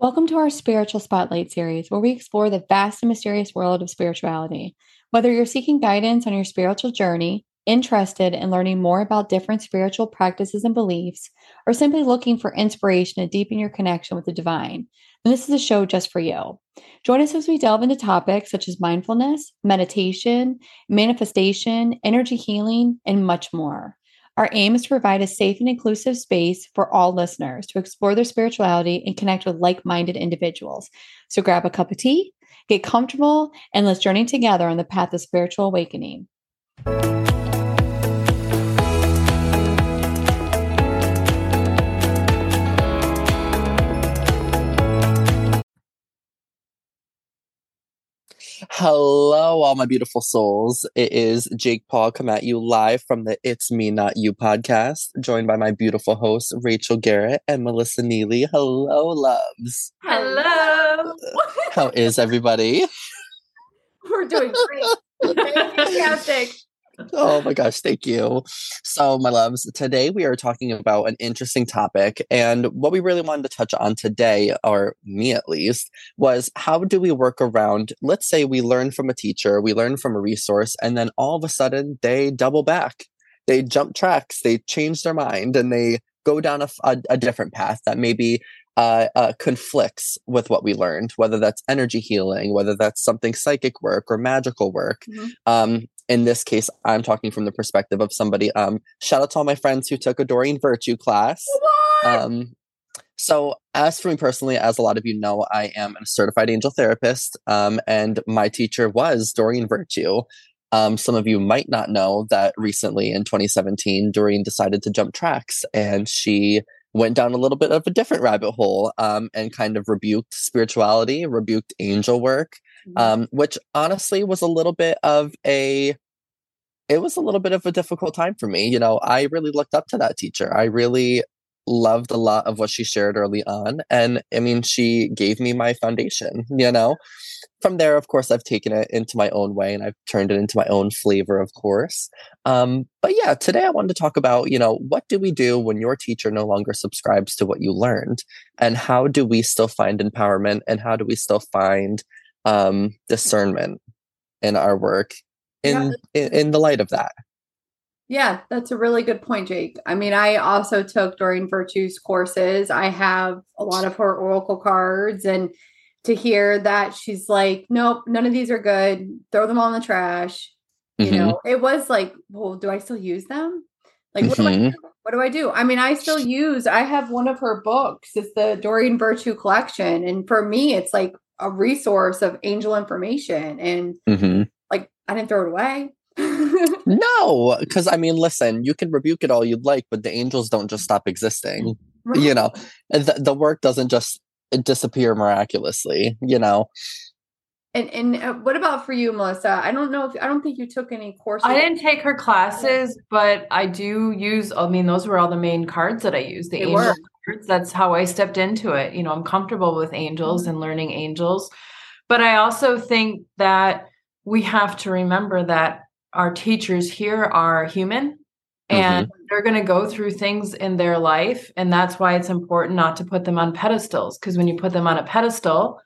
Welcome to our Spiritual Spotlight series, where we explore the vast and mysterious world of spirituality. Whether you're seeking guidance on your spiritual journey, interested in learning more about different spiritual practices and beliefs, or simply looking for inspiration to deepen your connection with the divine, then this is a show just for you. Join us as we delve into topics such as mindfulness, meditation, manifestation, energy healing, and much more. Our aim is to provide a safe and inclusive space for all listeners to explore their spirituality and connect with like minded individuals. So grab a cup of tea, get comfortable, and let's journey together on the path of spiritual awakening. Hello, all my beautiful souls. It is Jake Paul come at you live from the It's Me Not You podcast, joined by my beautiful hosts, Rachel Garrett and Melissa Neely. Hello, loves. Hello. How is everybody? We're doing great. Fantastic. Oh my gosh, thank you. So, my loves, today we are talking about an interesting topic. And what we really wanted to touch on today, or me at least, was how do we work around, let's say we learn from a teacher, we learn from a resource, and then all of a sudden they double back. They jump tracks, they change their mind, and they go down a, a, a different path that maybe uh, uh, conflicts with what we learned, whether that's energy healing, whether that's something psychic work or magical work. Mm-hmm. Um, in this case, I'm talking from the perspective of somebody. Um, shout out to all my friends who took a Doreen Virtue class. Um, so, as for me personally, as a lot of you know, I am a certified angel therapist, um, and my teacher was Doreen Virtue. Um, some of you might not know that recently in 2017, Doreen decided to jump tracks and she went down a little bit of a different rabbit hole um, and kind of rebuked spirituality, rebuked angel work. Um, which honestly was a little bit of a it was a little bit of a difficult time for me. You know, I really looked up to that teacher. I really loved a lot of what she shared early on. And I mean, she gave me my foundation, you know. From there, of course, I've taken it into my own way and I've turned it into my own flavor, of course. Um, but yeah, today I wanted to talk about, you know, what do we do when your teacher no longer subscribes to what you learned? And how do we still find empowerment and how do we still find um, discernment in our work in, yeah. in in the light of that. Yeah, that's a really good point, Jake. I mean, I also took Doreen Virtue's courses. I have a lot of her oracle cards and to hear that she's like, nope, none of these are good. Throw them all in the trash. You mm-hmm. know, it was like, well, do I still use them? Like, what, mm-hmm. do I, what do I do? I mean, I still use, I have one of her books. It's the Doreen Virtue collection. And for me, it's like a resource of angel information. And mm-hmm. I didn't throw it away. no, because I mean, listen, you can rebuke it all you'd like, but the angels don't just stop existing. Right. You know, the, the work doesn't just disappear miraculously. You know. And and uh, what about for you, Melissa? I don't know if I don't think you took any courses. I didn't take her classes, but I do use. I mean, those were all the main cards that I use. The they angel were. cards. That's how I stepped into it. You know, I'm comfortable with angels mm-hmm. and learning angels, but I also think that we have to remember that our teachers here are human and mm-hmm. they're going to go through things in their life and that's why it's important not to put them on pedestals because when you put them on a pedestal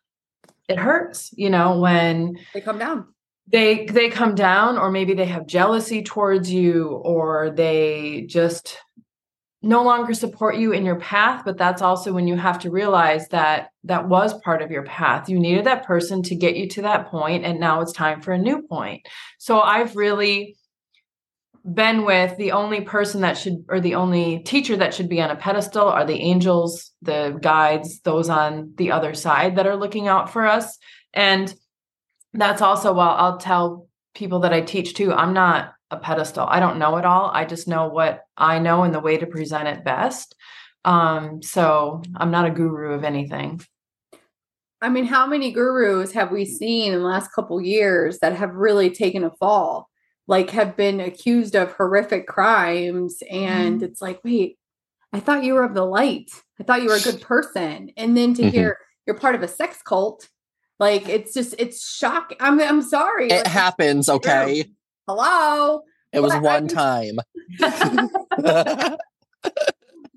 it hurts you know when they come down. they they come down or maybe they have jealousy towards you or they just no longer support you in your path but that's also when you have to realize that that was part of your path. You needed that person to get you to that point and now it's time for a new point. So i've really been with the only person that should or the only teacher that should be on a pedestal are the angels the guides those on the other side that are looking out for us and that's also while i'll tell people that i teach too i'm not a pedestal. I don't know it all. I just know what I know and the way to present it best. Um, so I'm not a guru of anything. I mean, how many gurus have we seen in the last couple years that have really taken a fall? Like have been accused of horrific crimes and mm-hmm. it's like, wait, I thought you were of the light. I thought you were a good person. And then to mm-hmm. hear you're part of a sex cult, like it's just it's shocking. I'm I'm sorry. It like, happens, okay? hello. It was one time. but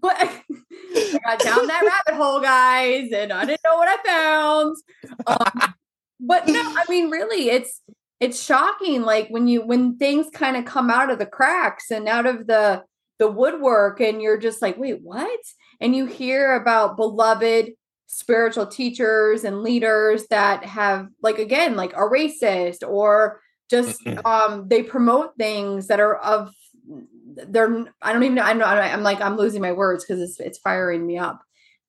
I got down that rabbit hole, guys, and I didn't know what I found. Um, but no, I mean, really, it's it's shocking. Like when you when things kind of come out of the cracks and out of the the woodwork, and you're just like, wait, what? And you hear about beloved spiritual teachers and leaders that have like again like are racist or just um they promote things that are of they're i don't even know i'm, I'm like i'm losing my words because it's it's firing me up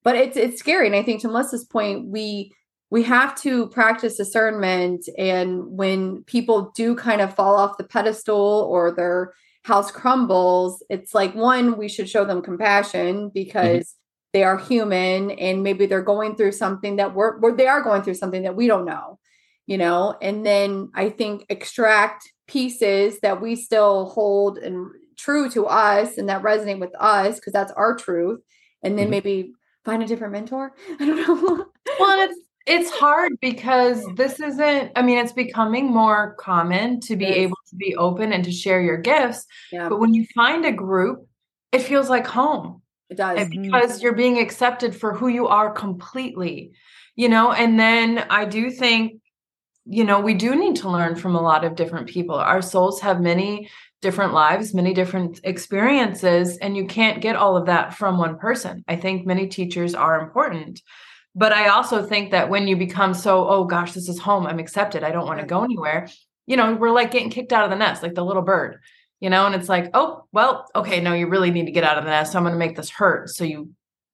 but it's it's scary and i think to melissa's point we we have to practice discernment and when people do kind of fall off the pedestal or their house crumbles it's like one we should show them compassion Mm-hmm. because mm-hmm. they are human and maybe they're going through something that we're, we're they are going through something that we don't know you know and then i think extract pieces that we still hold and true to us and that resonate with us because that's our truth and then mm-hmm. maybe find a different mentor i don't know well it's it's hard because this isn't i mean it's becoming more common to be yes. able to be open and to share your gifts yeah. but when you find a group it feels like home. It does. And mm-hmm. because you're being accepted for who you are completely you know and then i do think you know we do need to learn from a lot of different people. Our souls have many different lives many different experiences and you can't get all of that from one person. I think many teachers are important but i also think that when you become so oh gosh this is home i'm accepted i don't want to go anywhere you know we're like getting kicked out of the nest like the little bird you know and it's like oh well okay no you really need to get out of the nest so i'm going to make this hurt so you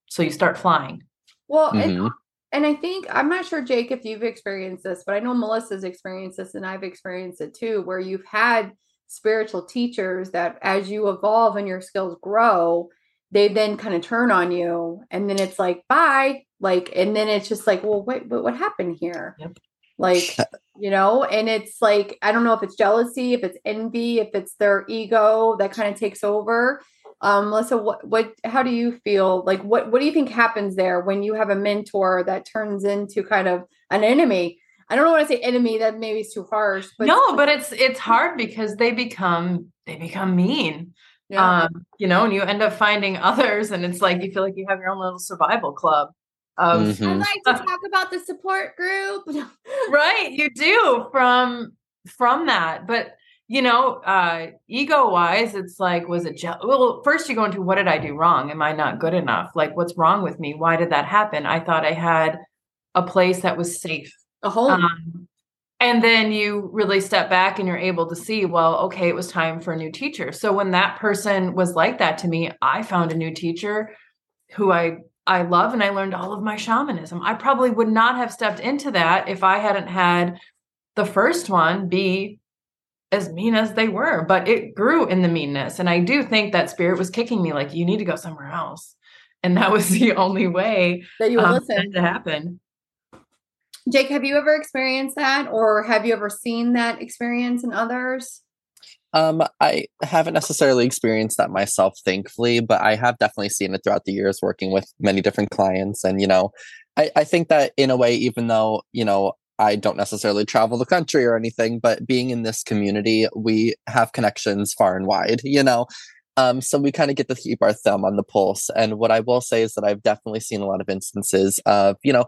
so you start flying. Well mm-hmm. and, and i think i'm not sure jake if you've experienced this but i know melissa's experienced this and i've experienced it too where you've had spiritual teachers that as you evolve and your skills grow they then kind of turn on you and then it's like bye like and then it's just like well wait but what happened here? Yep. like you know and it's like i don't know if it's jealousy if it's envy if it's their ego that kind of takes over. Um melissa what what how do you feel? Like what what do you think happens there when you have a mentor that turns into kind of an enemy? I don't want to say enemy that maybe is too harsh but no but it's it's hard because they become they become mean. Yeah. um you know and you end up finding others and it's like you feel like you have your own little survival club of mm-hmm. I'd like to talk about the support group. right, you do from from that. But you know, uh ego wise, it's like, was it je- well, first you go into what did I do wrong? Am I not good enough? Like, what's wrong with me? Why did that happen? I thought I had a place that was safe. A home. Um, and then you really step back and you're able to see, well, okay, it was time for a new teacher. So when that person was like that to me, I found a new teacher who I I love and I learned all of my shamanism. I probably would not have stepped into that if I hadn't had the first one be as mean as they were, but it grew in the meanness. And I do think that spirit was kicking me like, you need to go somewhere else. And that was the only way that you would um, listen to happen. Jake, have you ever experienced that or have you ever seen that experience in others? Um, I haven't necessarily experienced that myself, thankfully, but I have definitely seen it throughout the years working with many different clients. And, you know, I, I think that in a way, even though, you know, I don't necessarily travel the country or anything, but being in this community, we have connections far and wide, you know. Um, so we kind of get to keep our thumb on the pulse. And what I will say is that I've definitely seen a lot of instances of, you know,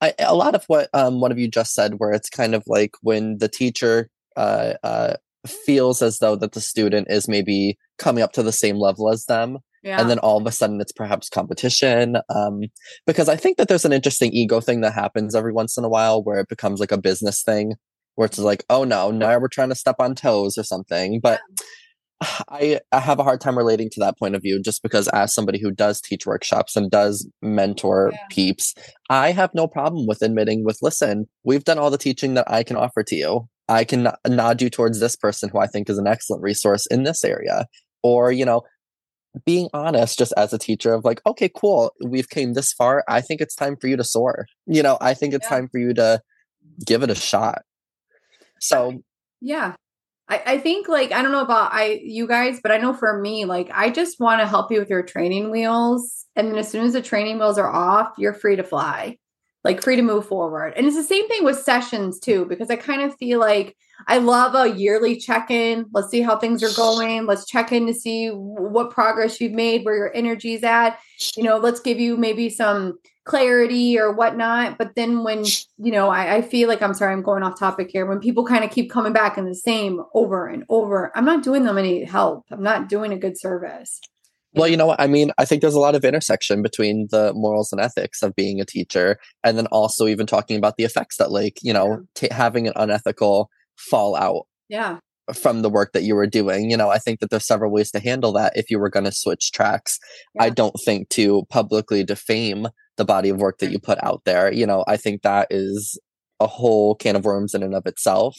I, a lot of what um, one of you just said, where it's kind of like when the teacher uh, uh, feels as though that the student is maybe coming up to the same level as them yeah. and then all of a sudden it's perhaps competition um, because i think that there's an interesting ego thing that happens every once in a while where it becomes like a business thing where it's like oh no now we're trying to step on toes or something but I, I have a hard time relating to that point of view just because as somebody who does teach workshops and does mentor yeah. peeps i have no problem with admitting with listen we've done all the teaching that i can offer to you I can nod you towards this person who I think is an excellent resource in this area. Or, you know, being honest just as a teacher of like, okay, cool, we've came this far. I think it's time for you to soar. You know, I think it's yeah. time for you to give it a shot. So yeah. I, I think like I don't know about I you guys, but I know for me, like I just want to help you with your training wheels. And then as soon as the training wheels are off, you're free to fly. Like free to move forward. And it's the same thing with sessions too, because I kind of feel like I love a yearly check in. Let's see how things are going. Let's check in to see what progress you've made, where your energy's at. You know, let's give you maybe some clarity or whatnot. But then when, you know, I, I feel like I'm sorry, I'm going off topic here. When people kind of keep coming back in the same over and over, I'm not doing them any help. I'm not doing a good service. Well, you know what? I mean, I think there's a lot of intersection between the morals and ethics of being a teacher, and then also even talking about the effects that, like, you know, t- having an unethical fallout yeah from the work that you were doing. You know, I think that there's several ways to handle that if you were going to switch tracks. Yeah. I don't think to publicly defame the body of work that you put out there. You know, I think that is a whole can of worms in and of itself.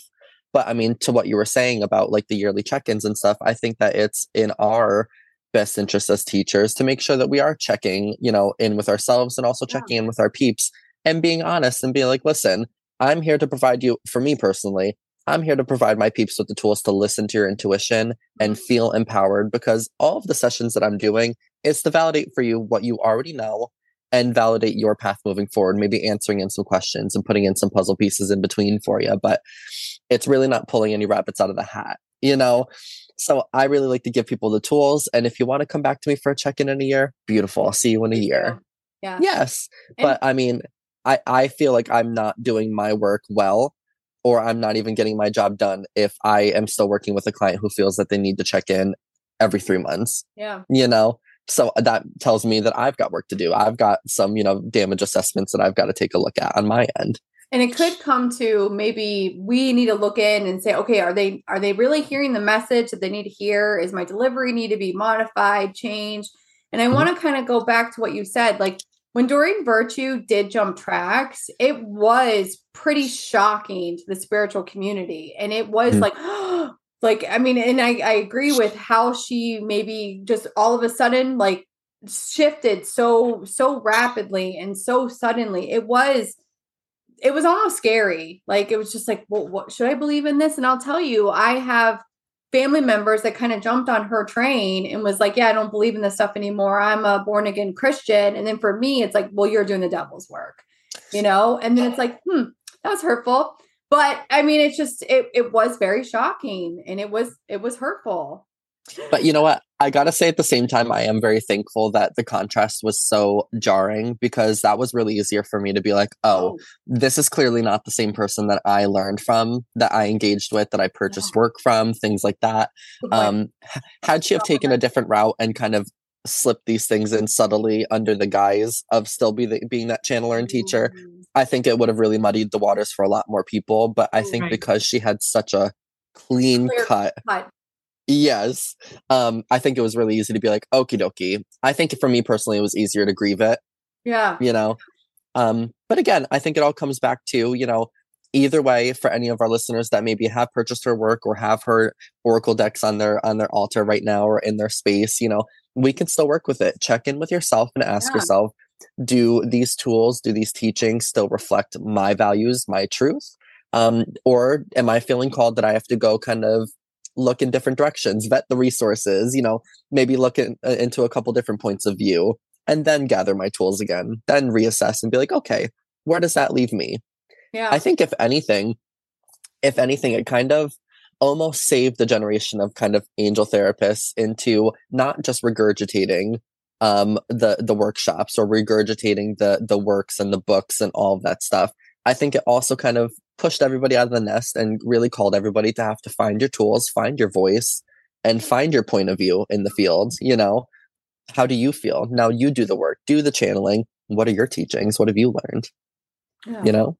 But I mean, to what you were saying about like the yearly check ins and stuff, I think that it's in our best interest as teachers to make sure that we are checking, you know, in with ourselves and also checking yeah. in with our peeps and being honest and being like, listen, I'm here to provide you, for me personally, I'm here to provide my peeps with the tools to listen to your intuition and mm-hmm. feel empowered because all of the sessions that I'm doing is to validate for you what you already know and validate your path moving forward, maybe answering in some questions and putting in some puzzle pieces in between for you. But it's really not pulling any rabbits out of the hat, you know? So I really like to give people the tools. And if you want to come back to me for a check in in a year, beautiful. I'll see you in a year. Yeah. Yes. And- but I mean, I, I feel like I'm not doing my work well or I'm not even getting my job done if I am still working with a client who feels that they need to check in every three months. Yeah. You know, so that tells me that I've got work to do. I've got some, you know, damage assessments that I've got to take a look at on my end. And it could come to maybe we need to look in and say, okay, are they are they really hearing the message that they need to hear? Is my delivery need to be modified, changed? And I mm-hmm. want to kind of go back to what you said, like when Doreen Virtue did jump tracks, it was pretty shocking to the spiritual community. And it was mm. like, like, I mean, and I, I agree with how she maybe just all of a sudden like shifted so, so rapidly and so suddenly. It was, it was almost scary. Like, it was just like, well, what should I believe in this? And I'll tell you, I have family members that kind of jumped on her train and was like, Yeah, I don't believe in this stuff anymore. I'm a born again Christian. And then for me, it's like, Well, you're doing the devil's work, you know? And then it's like, Hmm, that was hurtful. But I mean, it's just, it, it was very shocking and it was, it was hurtful. But you know what? I gotta say at the same time, I am very thankful that the contrast was so jarring because that was really easier for me to be like, oh, oh. this is clearly not the same person that I learned from, that I engaged with, that I purchased yeah. work from, things like that. Um, had she have taken a different route and kind of slipped these things in subtly under the guise of still be the, being that channeler and teacher, mm. I think it would have really muddied the waters for a lot more people. But I think right. because she had such a clean Clear cut, cut Yes. Um, I think it was really easy to be like, okie dokie. I think for me personally, it was easier to grieve it. Yeah. You know? Um, but again, I think it all comes back to, you know, either way for any of our listeners that maybe have purchased her work or have her oracle decks on their on their altar right now or in their space, you know, we can still work with it. Check in with yourself and ask yeah. yourself, do these tools, do these teachings still reflect my values, my truth? Um, or am I feeling called that I have to go kind of look in different directions, vet the resources, you know, maybe look in, uh, into a couple different points of view, and then gather my tools again, then reassess and be like, okay, where does that leave me? Yeah. I think if anything, if anything, it kind of almost saved the generation of kind of angel therapists into not just regurgitating um the the workshops or regurgitating the the works and the books and all of that stuff I think it also kind of pushed everybody out of the nest and really called everybody to have to find your tools, find your voice, and find your point of view in the field. You know, how do you feel? Now you do the work, do the channeling. What are your teachings? What have you learned? Yeah. You know?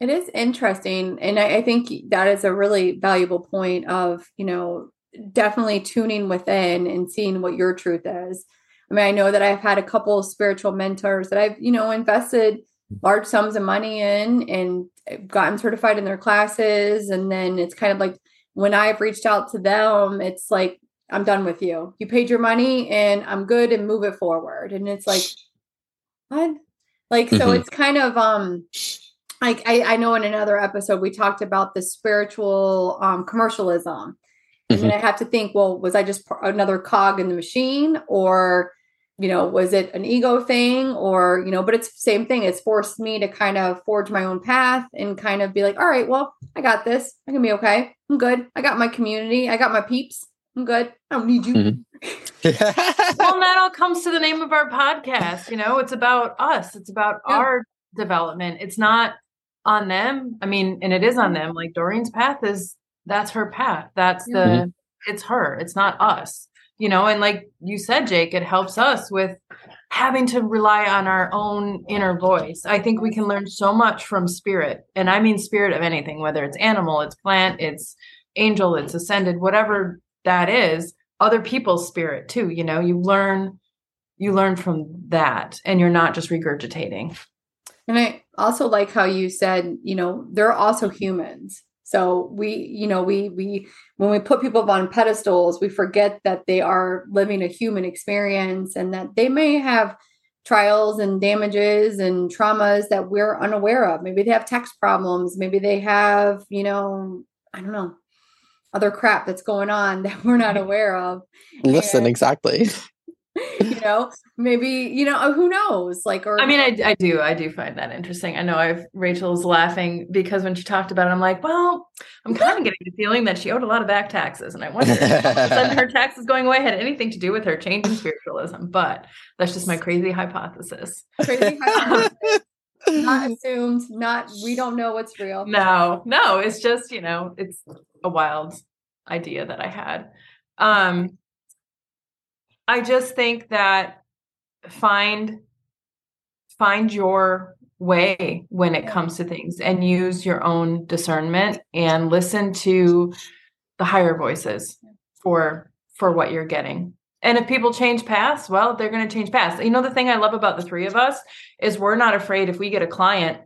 It is interesting. And I, I think that is a really valuable point of, you know, definitely tuning within and seeing what your truth is. I mean, I know that I've had a couple of spiritual mentors that I've, you know, invested large sums of money in and gotten certified in their classes. And then it's kind of like when I've reached out to them, it's like, I'm done with you. You paid your money and I'm good and move it forward. And it's like, what? Like, so mm-hmm. it's kind of, um, like I, I know in another episode we talked about the spiritual um, commercialism and mm-hmm. then i have to think well was i just another cog in the machine or you know, was it an ego thing or, you know, but it's the same thing. It's forced me to kind of forge my own path and kind of be like, all right, well, I got this. I can be okay. I'm good. I got my community. I got my peeps. I'm good. I don't need you. Mm-hmm. well, that all comes to the name of our podcast. You know, it's about us, it's about yeah. our development. It's not on them. I mean, and it is on them. Like Doreen's path is that's her path. That's the mm-hmm. it's her. It's not us. You know, and like you said, Jake, it helps us with having to rely on our own inner voice. I think we can learn so much from spirit. And I mean spirit of anything, whether it's animal, it's plant, it's angel, it's ascended, whatever that is, other people's spirit too. You know, you learn you learn from that and you're not just regurgitating. And I also like how you said, you know, they're also humans. So we, you know, we we when we put people on pedestals, we forget that they are living a human experience and that they may have trials and damages and traumas that we're unaware of. Maybe they have tax problems, maybe they have, you know, I don't know, other crap that's going on that we're not mm-hmm. aware of. Listen, and, exactly. you know, maybe, you know, who knows? Like, or I mean, I, I do, I do find that interesting. I know I've Rachel's laughing because when she talked about it, I'm like, well, I'm kind of getting the feeling that she owed a lot of back taxes. And I wonder if her taxes going away had anything to do with her change in spiritualism. But that's just my crazy hypothesis. Crazy hypothesis. not assumed, not, we don't know what's real. No, no, it's just, you know, it's a wild idea that I had. Um, I just think that find find your way when it comes to things and use your own discernment and listen to the higher voices for for what you're getting. And if people change paths, well, they're going to change paths. You know the thing I love about the three of us is we're not afraid if we get a client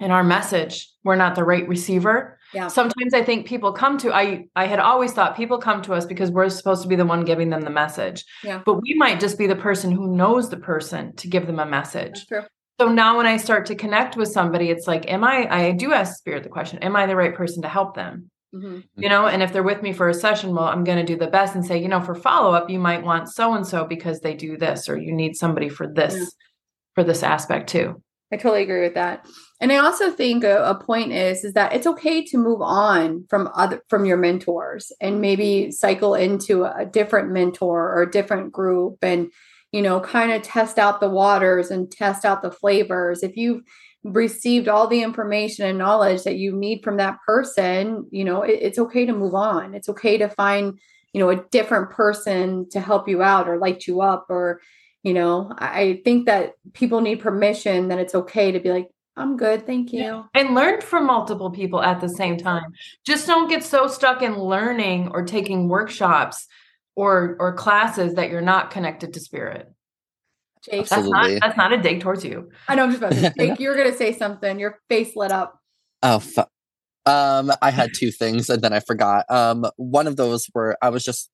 and our message we're not the right receiver yeah. Sometimes I think people come to I I had always thought people come to us because we're supposed to be the one giving them the message. Yeah. But we might just be the person who knows the person to give them a message. So now when I start to connect with somebody, it's like, am I I do ask spirit the question, am I the right person to help them? Mm-hmm. You know, and if they're with me for a session, well, I'm going to do the best and say, you know, for follow up, you might want so and so because they do this, or you need somebody for this, yeah. for this aspect too. I totally agree with that. And I also think a, a, point is is that it's okay to move on from other from your mentors and maybe cycle into a different mentor or a different group and you know kind of test out the waters and test out the flavors. If you've received all the information and knowledge that you need from that person, you know, it, it's okay to move on. It's okay to find, you know, a different person to help you out or light you up or you know i think that people need permission that it's okay to be like i'm good thank you yeah. and learn from multiple people at the same time just don't get so stuck in learning or taking workshops or or classes that you're not connected to spirit Jake, that's not that's not a dig towards you. I know I'm just about to Jake, you were gonna say something. Your face lit up. Oh fu- um I had two things and then I forgot. Um one of those were I was just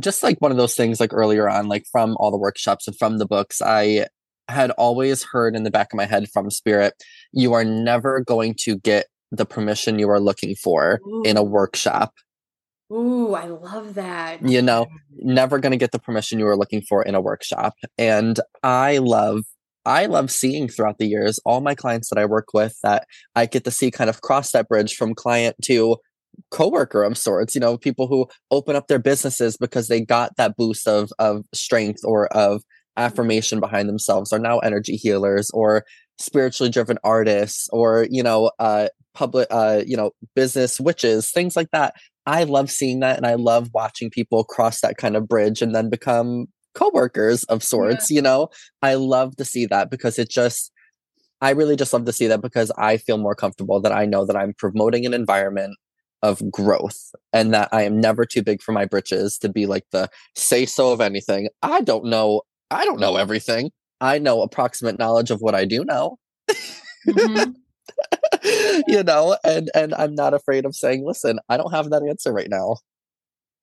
just like one of those things like earlier on like from all the workshops and from the books i had always heard in the back of my head from spirit you are never going to get the permission you are looking for Ooh. in a workshop Ooh, I love that. You know, never going to get the permission you are looking for in a workshop. And I love I love seeing throughout the years all my clients that I work with that I get to see kind of cross that bridge from client to coworker of sorts you know people who open up their businesses because they got that boost of of strength or of affirmation behind themselves are now energy healers or spiritually driven artists or you know uh public uh you know business witches things like that i love seeing that and i love watching people cross that kind of bridge and then become co-workers of sorts yeah. you know i love to see that because it just I really just love to see that because I feel more comfortable that I know that I'm promoting an environment of growth and that I am never too big for my britches to be like the say so of anything. I don't know. I don't know everything. I know approximate knowledge of what I do know. Mm-hmm. you know, and and I'm not afraid of saying, listen, I don't have that answer right now.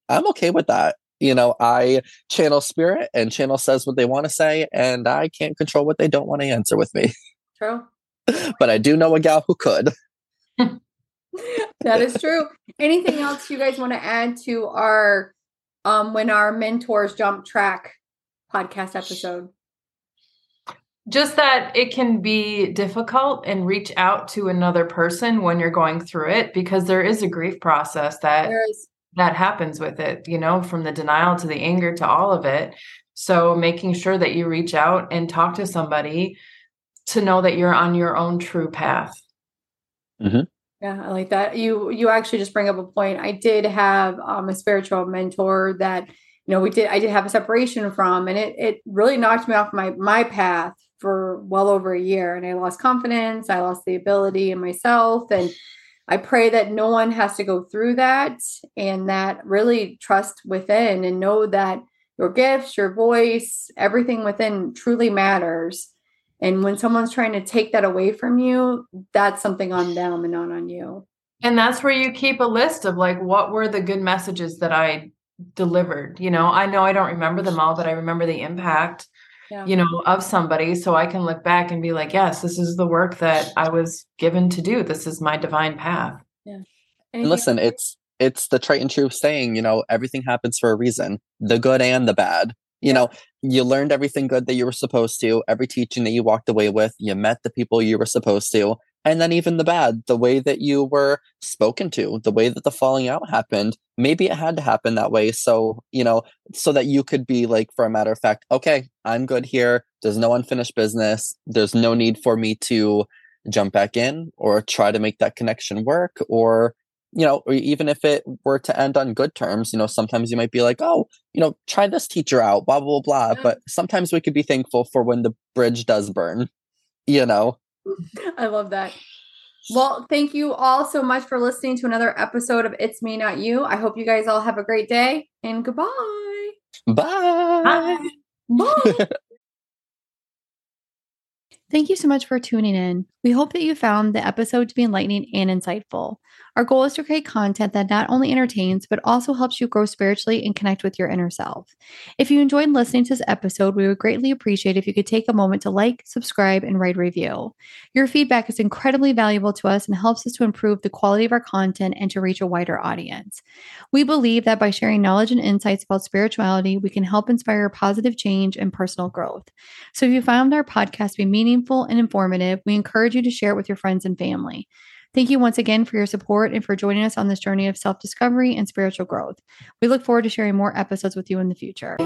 I'm okay with that. You know, I channel spirit and channel says what they want to say, and I can't control what they don't want to answer with me. True. but I do know a gal who could. that is true. Anything else you guys want to add to our um when our mentors jump track podcast episode? Just that it can be difficult and reach out to another person when you're going through it because there is a grief process that that happens with it, you know, from the denial to the anger to all of it. So making sure that you reach out and talk to somebody to know that you're on your own true path. Mm-hmm. Yeah, I like that. You you actually just bring up a point. I did have um, a spiritual mentor that know we did I did have a separation from, and it it really knocked me off my my path for well over a year, and I lost confidence. I lost the ability in myself, and I pray that no one has to go through that, and that really trust within and know that your gifts, your voice, everything within truly matters and when someone's trying to take that away from you, that's something on them and not on you. And that's where you keep a list of like, what were the good messages that I delivered? You know, I know I don't remember them all, but I remember the impact, yeah. you know, of somebody. So I can look back and be like, yes, this is the work that I was given to do. This is my divine path. Yeah. And listen, it's, it's the trite and true saying, you know, everything happens for a reason, the good and the bad you know you learned everything good that you were supposed to every teaching that you walked away with you met the people you were supposed to and then even the bad the way that you were spoken to the way that the falling out happened maybe it had to happen that way. So you know so that you could be like for a matter of fact okay i'm good here. There's no unfinished business. There's no need for me to jump back in or try to make that connection work. Or you know, even if it were to end on good terms, you know, sometimes you might be like, oh, you know, try this teacher out, blah, blah, blah. But sometimes we could be thankful for when the bridge does burn, you know? I love that. Well, thank you all so much for listening to another episode of It's Me, Not You. I hope you guys all have a great day and goodbye. Bye. Bye. Bye. Thank you so much for tuning in. We hope that you found the episode to be enlightening and insightful. Our goal is to create content that not only entertains, but also helps you grow spiritually and connect with your inner self. If you enjoyed listening to this episode, we would greatly appreciate if you could take a moment to like, subscribe, and write a review. Your feedback is incredibly valuable to us and helps us to improve the quality of our content and to reach a wider audience. We believe that by sharing knowledge and insights about spirituality, we can help inspire positive change and personal growth. So if you found our podcast to be meaningful and informative, we encourage you to share it with your friends and family. Thank you once again for your support and for joining us on this journey of self discovery and spiritual growth. We look forward to sharing more episodes with you in the future.